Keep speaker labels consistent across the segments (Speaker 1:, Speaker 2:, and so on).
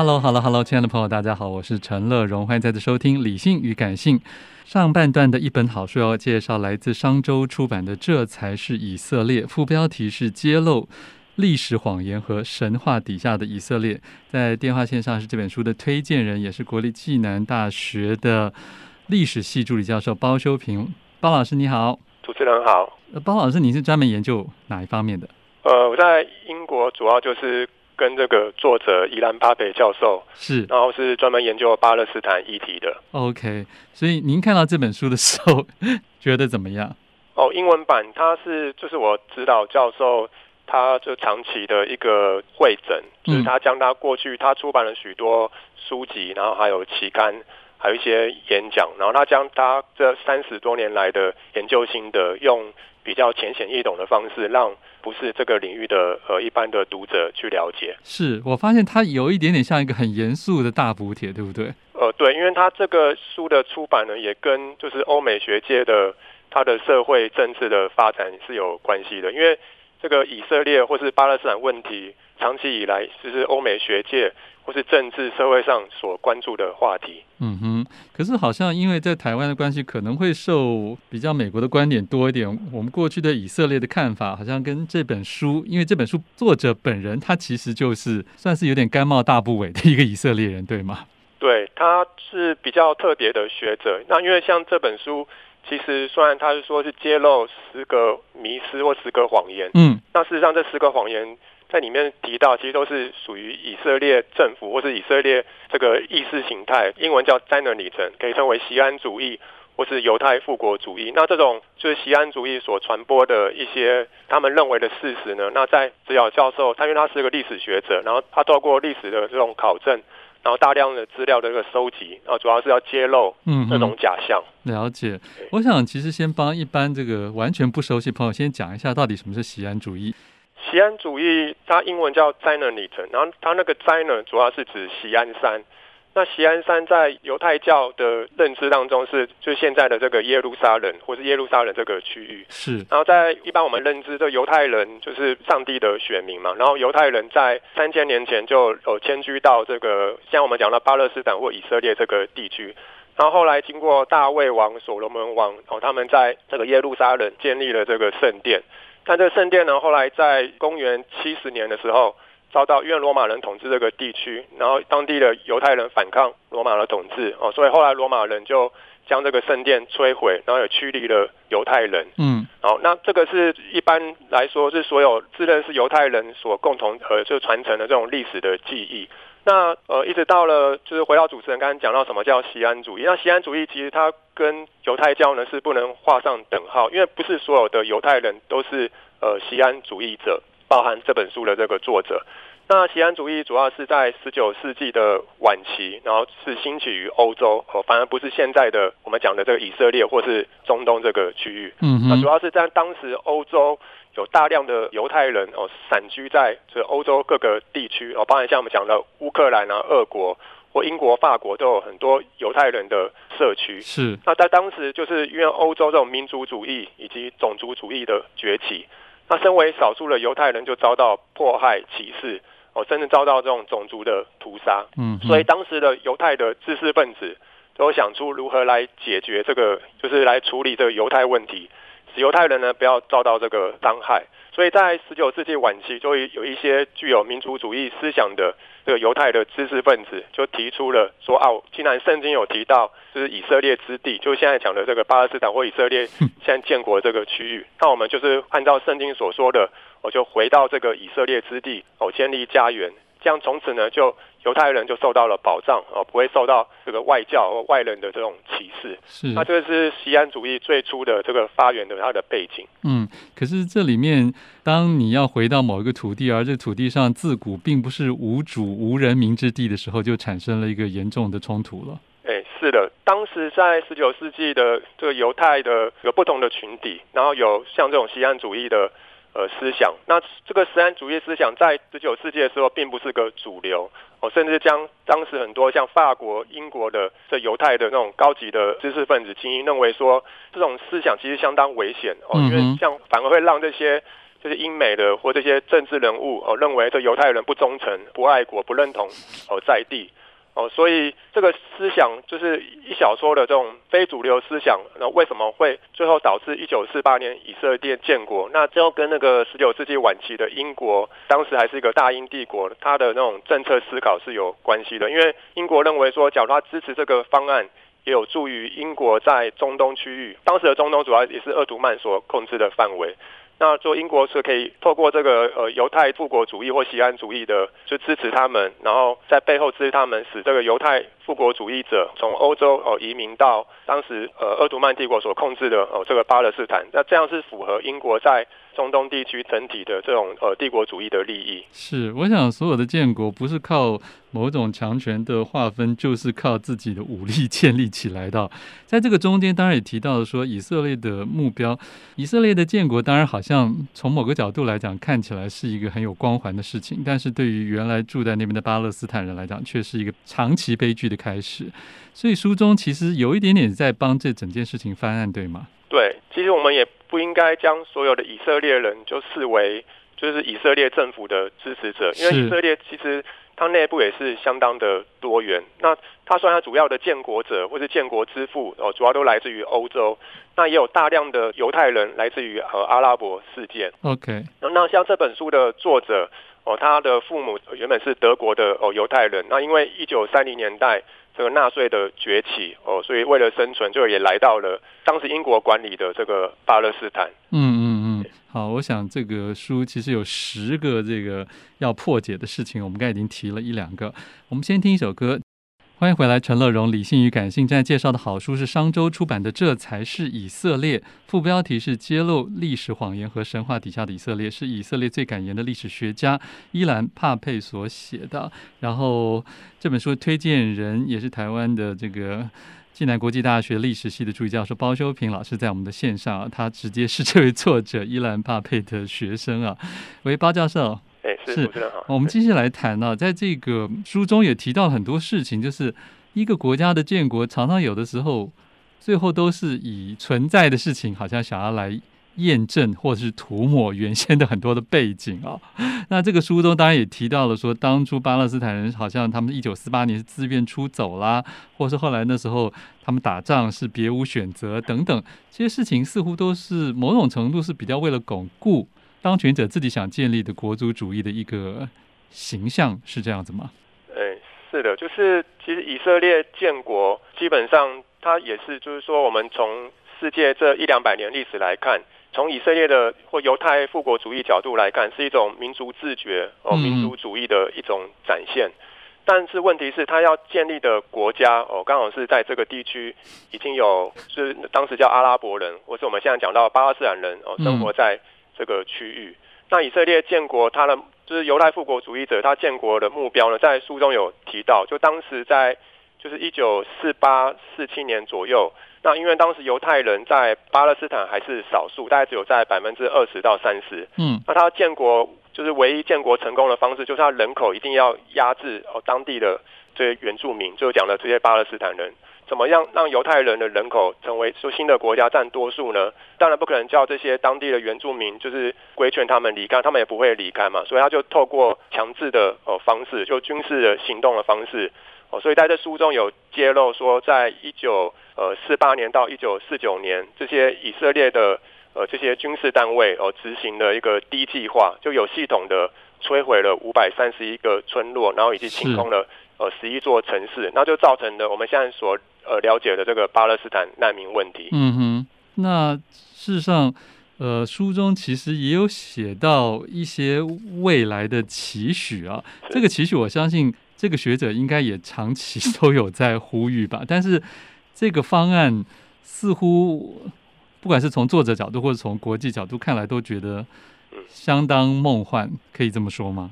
Speaker 1: Hello，好了，Hello，亲爱的朋友，大家好，我是陈乐荣，欢迎再次收听《理性与感性》上半段的一本好书，要介绍来自商周出版的《这才是以色列》，副标题是“揭露历史谎言和神话底下的以色列”。在电话线上是这本书的推荐人，也是国立暨南大学的历史系助理教授包修平。包老师你好，
Speaker 2: 主持人好。
Speaker 1: 包老师，你是专门研究哪一方面的？
Speaker 2: 呃，我在英国主要就是。跟这个作者伊兰巴培教授是，然后是专门研究巴勒斯坦议题的。
Speaker 1: OK，所以您看到这本书的时候，觉得怎么样？
Speaker 2: 哦，英文版它是就是我指导教授，他就长期的一个会诊，就是他将他过去他出版了许多书籍，然后还有期刊，还有一些演讲，然后他将他这三十多年来的研究心得用。比较浅显易懂的方式，让不是这个领域的呃一般的读者去了解。
Speaker 1: 是我发现他有一点点像一个很严肃的大补帖，对不对？
Speaker 2: 呃，对，因为他这个书的出版呢，也跟就是欧美学界的他的社会政治的发展是有关系的。因为这个以色列或是巴勒斯坦问题，长期以来就是欧美学界。或是政治社会上所关注的话题。
Speaker 1: 嗯哼，可是好像因为在台湾的关系，可能会受比较美国的观点多一点。我们过去对以色列的看法，好像跟这本书，因为这本书作者本人他其实就是算是有点甘冒大不韪的一个以色列人，对吗？
Speaker 2: 对，他是比较特别的学者。那因为像这本书，其实虽然他是说是揭露十个迷思或十个谎言，嗯，那事实上这十个谎言。在里面提到，其实都是属于以色列政府或是以色列这个意识形态，英文叫 Zionism，可以称为锡安主义或是犹太复国主义。那这种就是锡安主义所传播的一些他们认为的事实呢？那在指导教授，他因为他是个历史学者，然后他透过历史的这种考证，然后大量的资料的一个收集，然后主要是要揭露嗯那种假象。
Speaker 1: 了解。我想其实先帮一般这个完全不熟悉朋友先讲一下，到底什么是西安主义。
Speaker 2: 西安主义，它英文叫 Zionism，然后它那个 Zion 主要是指西安山。那锡安山在犹太教的认知当中是，就是现在的这个耶路撒冷，或是耶路撒冷这个区域。是。然后在一般我们认知，这犹太人就是上帝的选民嘛。然后犹太人在三千年前就有迁居到这个，像我们讲的巴勒斯坦或以色列这个地区。然后后来经过大卫王、所罗门王，哦，他们在这个耶路撒冷建立了这个圣殿。但这个圣殿呢，后来在公元七十年的时候，遭到因为罗马人统治这个地区，然后当地的犹太人反抗罗马的统治哦，所以后来罗马人就将这个圣殿摧毁，然后也驱离了犹太人。嗯，好，那这个是一般来说是所有自认是犹太人所共同呃就传承的这种历史的记忆。那呃，一直到了就是回到主持人刚刚讲到什么叫西安主义？那西安主义其实它跟犹太教呢是不能画上等号，因为不是所有的犹太人都是呃西安主义者，包含这本书的这个作者。那锡安主义主要是在十九世纪的晚期，然后是兴起于欧洲，哦，反而不是现在的我们讲的这个以色列或是中东这个区域。嗯，那主要是在当时欧洲。有大量的犹太人哦，散居在这欧洲各个地区哦，包含像我们讲的乌克兰啊、俄国或英国、法国，都有很多犹太人的社区。是，那在当时就是因为欧洲这种民族主义以及种族主义的崛起，那身为少数的犹太人就遭到迫害、歧视，哦，甚至遭到这种种族的屠杀。
Speaker 1: 嗯，
Speaker 2: 所以当时的犹太的知识分子都想出如何来解决这个，就是来处理这个犹太问题，使犹太人呢不要遭到这个伤害。所以在十九世纪晚期，就会有一些具有民族主义思想的这个犹太的知识分子，就提出了说：啊，既然圣经有提到，就是以色列之地，就现在讲的这个巴勒斯坦或以色列现在建国这个区域，那我们就是按照圣经所说的，我就回到这个以色列之地，哦，建立家园，这样从此呢就。犹太人就受到了保障哦，不会受到这个外教或外人的这种歧视。
Speaker 1: 是，
Speaker 2: 那这个是西安主义最初的这个发源的它的背景。
Speaker 1: 嗯，可是这里面，当你要回到某一个土地，而这土地上自古并不是无主无人民之地的时候，就产生了一个严重的冲突了。
Speaker 2: 哎，是的，当时在十九世纪的这个犹太的有不同的群体，然后有像这种西安主义的。呃，思想，那这个实安主义思想在十九世纪的时候并不是个主流哦，甚至将当时很多像法国、英国的这犹太的那种高级的知识分子精英认为说，这种思想其实相当危险哦，因为像反而会让这些就是英美的或这些政治人物哦认为这犹太人不忠诚、不爱国、不认同哦在地。哦，所以这个思想就是一小撮的这种非主流思想，那为什么会最后导致一九四八年以色列建国？那最后跟那个十九世纪晚期的英国，当时还是一个大英帝国，它的那种政策思考是有关系的。因为英国认为说，假如他支持这个方案，也有助于英国在中东区域，当时的中东主要也是鄂图曼所控制的范围。那做英国是可以透过这个呃犹太复国主义或锡安主义的，就支持他们，然后在背后支持他们，使这个犹太复国主义者从欧洲哦移民到当时呃鄂图曼帝国所控制的哦这个巴勒斯坦。那这样是符合英国在中东地区整体的这种呃帝国主义的利益。
Speaker 1: 是，我想所有的建国不是靠某种强权的划分，就是靠自己的武力 建立起来的。在这个中间，当然也提到了说以色列的目标，以色列的建国当然好像从某个角度来讲看起来是一个很有光环的事情，但是对于原来住在那边的巴勒斯坦人来讲，却是一个长期悲剧的开始。所以书中其实有一点点在帮这整件事情翻案，对吗？
Speaker 2: 对，其实我们也。不应该将所有的以色列人就视为就是以色列政府的支持者，因为以色列其实它内部也是相当的多元。那它算它主要的建国者或是建国之父哦，主要都来自于欧洲。那也有大量的犹太人来自于呃阿拉伯世界。
Speaker 1: OK，
Speaker 2: 那那像这本书的作者哦，他的父母原本是德国的哦犹太人。那因为一九三零年代。这个纳粹的崛起哦，所以为了生存，就也来到了当时英国管理的这个巴勒斯坦。
Speaker 1: 嗯嗯嗯，好，我想这个书其实有十个这个要破解的事情，我们刚才已经提了一两个。我们先听一首歌。欢迎回来，陈乐融，理性与感性。现在介绍的好书是商周出版的《这才是以色列》，副标题是“揭露历史谎言和神话底下的以色列”，是以色列最敢言的历史学家伊兰帕佩所写的。然后这本书推荐人也是台湾的这个暨南国际大学历史系的助教授包修平老师，在我们的线上，他直接是这位作者伊兰帕佩的学生啊。喂，包教授。
Speaker 2: 是，是
Speaker 1: 我们继续来谈呢、啊，在这个书中也提到很多事情，就是一个国家的建国，常常有的时候最后都是以存在的事情，好像想要来验证或者是涂抹原先的很多的背景啊。那这个书中当然也提到了说，当初巴勒斯坦人好像他们一九四八年是自愿出走啦，或是后来那时候他们打仗是别无选择等等，这些事情似乎都是某种程度是比较为了巩固。当权者自己想建立的国族主义的一个形象是这样子吗？
Speaker 2: 哎，是的，就是其实以色列建国基本上它也是，就是说我们从世界这一两百年历史来看，从以色列的或犹太复国主义角度来看，是一种民族自觉哦，民族主义的一种展现。嗯、但是问题是，他要建立的国家哦，刚好是在这个地区已经有，是当时叫阿拉伯人，或是我们现在讲到巴勒斯坦人哦，生活在。这个区域，那以色列建国，他的就是犹太复国主义者，他建国的目标呢，在书中有提到，就当时在就是一九四八四七年左右，那因为当时犹太人在巴勒斯坦还是少数，大概只有在百分之二十到三十，嗯，那他建国就是唯一建国成功的方式，就是他人口一定要压制哦当地的这些原住民，就讲的这些巴勒斯坦人。怎么样让犹太人的人口成为说新的国家占多数呢？当然不可能叫这些当地的原住民就是规劝他们离开，他们也不会离开嘛。所以他就透过强制的呃方式，就军事的行动的方式哦。所以在这书中有揭露说，在一九呃四八年到一九四九年，这些以色列的呃这些军事单位哦执行了一个低计划，就有系统的摧毁了五百三十一个村落，然后以及清空了。呃，十一座城市，那就造成了我们现在所呃了解的这个巴勒斯坦难民问题。
Speaker 1: 嗯哼，那事实上，呃，书中其实也有写到一些未来的期许啊。这个期许，我相信这个学者应该也长期 都有在呼吁吧。但是这个方案似乎，不管是从作者角度或者从国际角度看来，都觉得相当梦幻，可以这么说吗？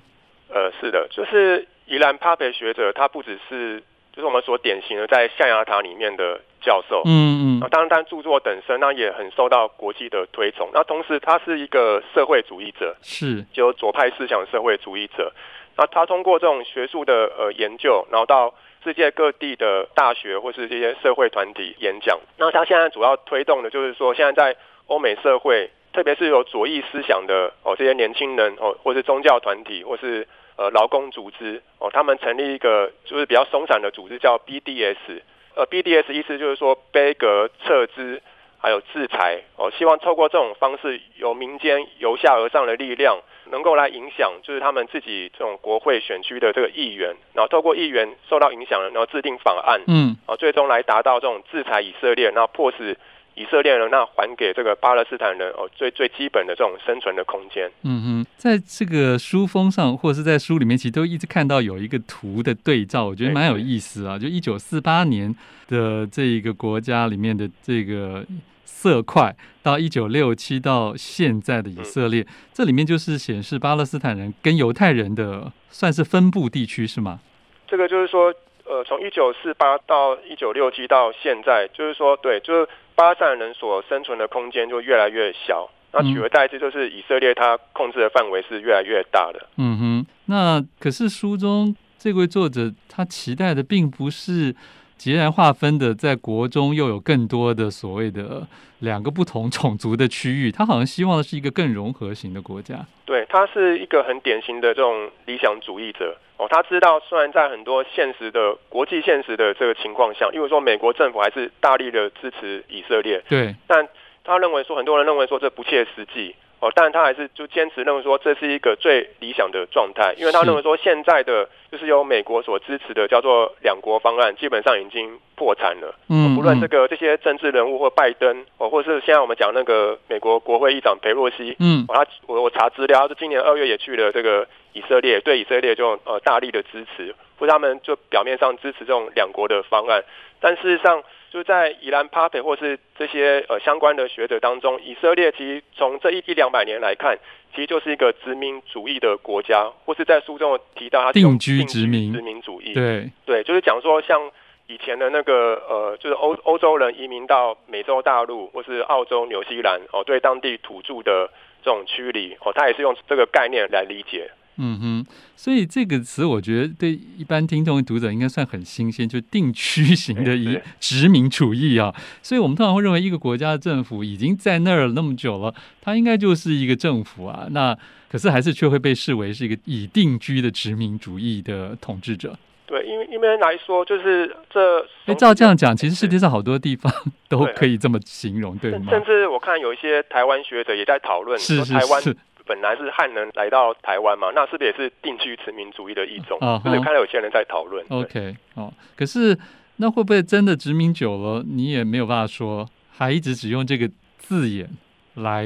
Speaker 2: 呃，是的，就是。宜兰帕培学者，他不只是就是我们所典型的在象牙塔里面的教授，
Speaker 1: 嗯嗯，
Speaker 2: 那当然，他著作等身，那也很受到国际的推崇。那同时，他是一个社会主义者，
Speaker 1: 是
Speaker 2: 就左派思想社会主义者。那他通过这种学术的呃研究，然后到世界各地的大学或是这些社会团体演讲。那他现在主要推动的就是说，现在在欧美社会，特别是有左翼思想的哦这些年轻人哦，或是宗教团体，或是呃，劳工组织哦，他们成立一个就是比较松散的组织，叫 BDS。呃，BDS 意思就是说杯葛、撤资，还有制裁哦，希望透过这种方式，由民间由下而上的力量，能够来影响，就是他们自己这种国会选区的这个议员，然后透过议员受到影响了，然后制定法案，
Speaker 1: 嗯，
Speaker 2: 啊，最终来达到这种制裁以色列，然后迫使。以色列人，那还给这个巴勒斯坦人哦，最最基本的这种生存的空间。
Speaker 1: 嗯哼，在这个书封上，或者是在书里面，其实都一直看到有一个图的对照，我觉得蛮有意思啊。就一九四八年的这一个国家里面的这个色块，到一九六七到现在的以色列，嗯，这里面就是显示巴勒斯坦人跟犹太人的算是分布地区是吗？
Speaker 2: 这个就是说，呃，从一九四八到一九六七到现在，就是说，对，就是。巴勒斯坦人所生存的空间就越来越小，那取而代之就是以色列它控制的范围是越来越大的。
Speaker 1: 嗯哼，那可是书中这位作者他期待的并不是截然划分的，在国中又有更多的所谓的两个不同种族的区域，他好像希望的是一个更融合型的国家。
Speaker 2: 对，他是一个很典型的这种理想主义者。哦，他知道，虽然在很多现实的国际现实的这个情况下，因为说美国政府还是大力的支持以色列，
Speaker 1: 对，
Speaker 2: 但他认为说，很多人认为说这不切实际。哦，但他还是就坚持认为说，这是一个最理想的状态，因为他认为说，现在的就是由美国所支持的叫做两国方案，基本上已经破产了。嗯，不论这个这些政治人物或拜登，哦，或是现在我们讲那个美国国会议长裴洛西，嗯，他我我查资料，他今年二月也去了这个以色列，对以色列就呃大力的支持，或他们就表面上支持这种两国的方案，但事实上。就在宜兰帕培或是这些呃相关的学者当中，以色列其实从这一一两百年来看，其实就是一个殖民主义的国家，或是在书中提到它
Speaker 1: 定居殖民
Speaker 2: 殖民主义。
Speaker 1: 对
Speaker 2: 对，就是讲说像以前的那个呃，就是欧欧洲人移民到美洲大陆或是澳洲、纽西兰哦，对当地土著的这种驱离哦，他也是用这个概念来理解。
Speaker 1: 嗯哼，所以这个词我觉得对一般听众读者应该算很新鲜，就定区型的一殖民主义啊。所以我们通常会认为一个国家的政府已经在那儿那么久了，它应该就是一个政府啊。那可是还是却会被视为是一个已定居的殖民主义的统治者。
Speaker 2: 对，因为因为来说就是这，
Speaker 1: 哎，照这样讲，其实世界上好多地方都可以这么形容，对，对吗？
Speaker 2: 甚至我看有一些台湾学者也在讨论，
Speaker 1: 是是是。
Speaker 2: 本来是汉人来到台湾嘛，那是不是也是定居殖民主义的一种？啊，就是看到有些人在讨论。
Speaker 1: OK，哦，可是那会不会真的殖民久了，你也没有办法说，还一直只用这个字眼来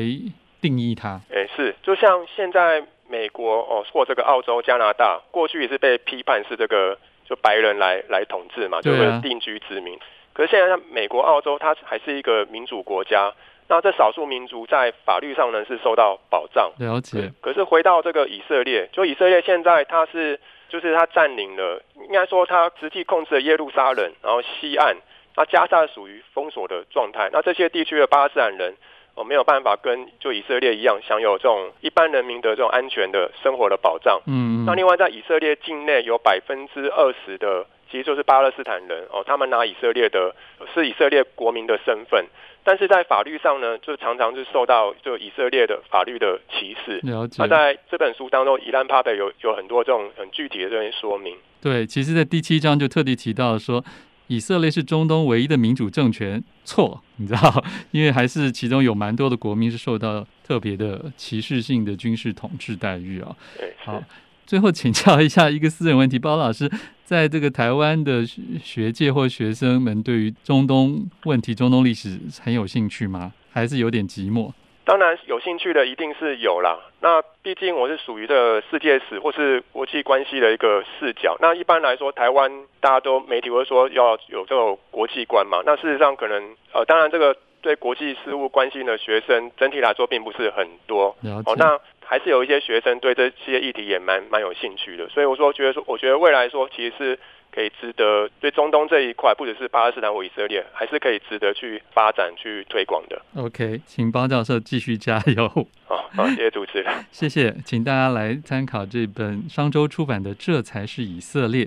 Speaker 1: 定义它？
Speaker 2: 哎，是，就像现在美国哦，或这个澳洲、加拿大，过去也是被批判是这个就白人来来统治嘛，就是定居殖民。啊、可是现在像美国、澳洲，它还是一个民主国家。那这少数民族在法律上呢是受到保障，
Speaker 1: 了解。
Speaker 2: 可是回到这个以色列，就以色列现在它是就是它占领了，应该说它实际控制了耶路撒冷，然后西岸，那加沙属于封锁的状态。那这些地区的巴勒斯坦人我没有办法跟就以色列一样享有这种一般人民的这种安全的生活的保障。嗯，嗯。那另外在以色列境内有百分之二十的其实就是巴勒斯坦人哦，他们拿以色列的是以色列国民的身份，但是在法律上呢，就常常是受到就以色列的法律的歧视。
Speaker 1: 了解。
Speaker 2: 那在这本书当中，伊兰帕贝有有很多这种很具体的这些说明。
Speaker 1: 对，其实，在第七章就特地提到说，以色列是中东唯一的民主政权。错，你知道，因为还是其中有蛮多的国民是受到特别的歧视性的军事统治待遇啊。
Speaker 2: 对，
Speaker 1: 好。最后请教一下一个私人问题，包老师在这个台湾的学界或学生们对于中东问题、中东历史很有兴趣吗？还是有点寂寞？
Speaker 2: 当然有兴趣的一定是有啦。那毕竟我是属于这世界史或是国际关系的一个视角。那一般来说，台湾大家都媒体会说要有这种国际观嘛。那事实上可能呃，当然这个对国际事务关心的学生整体来说并不是很多。哦，那。还是有一些学生对这些议题也蛮蛮有兴趣的，所以我说觉得说，我觉得未来说其实是可以值得对中东这一块，不只是巴勒斯坦或以色列，还是可以值得去发展、去推广的。
Speaker 1: OK，请包教授继续加油。
Speaker 2: 好，好，谢谢主持人，
Speaker 1: 谢谢，请大家来参考这本商周出版的《这才是以色列》。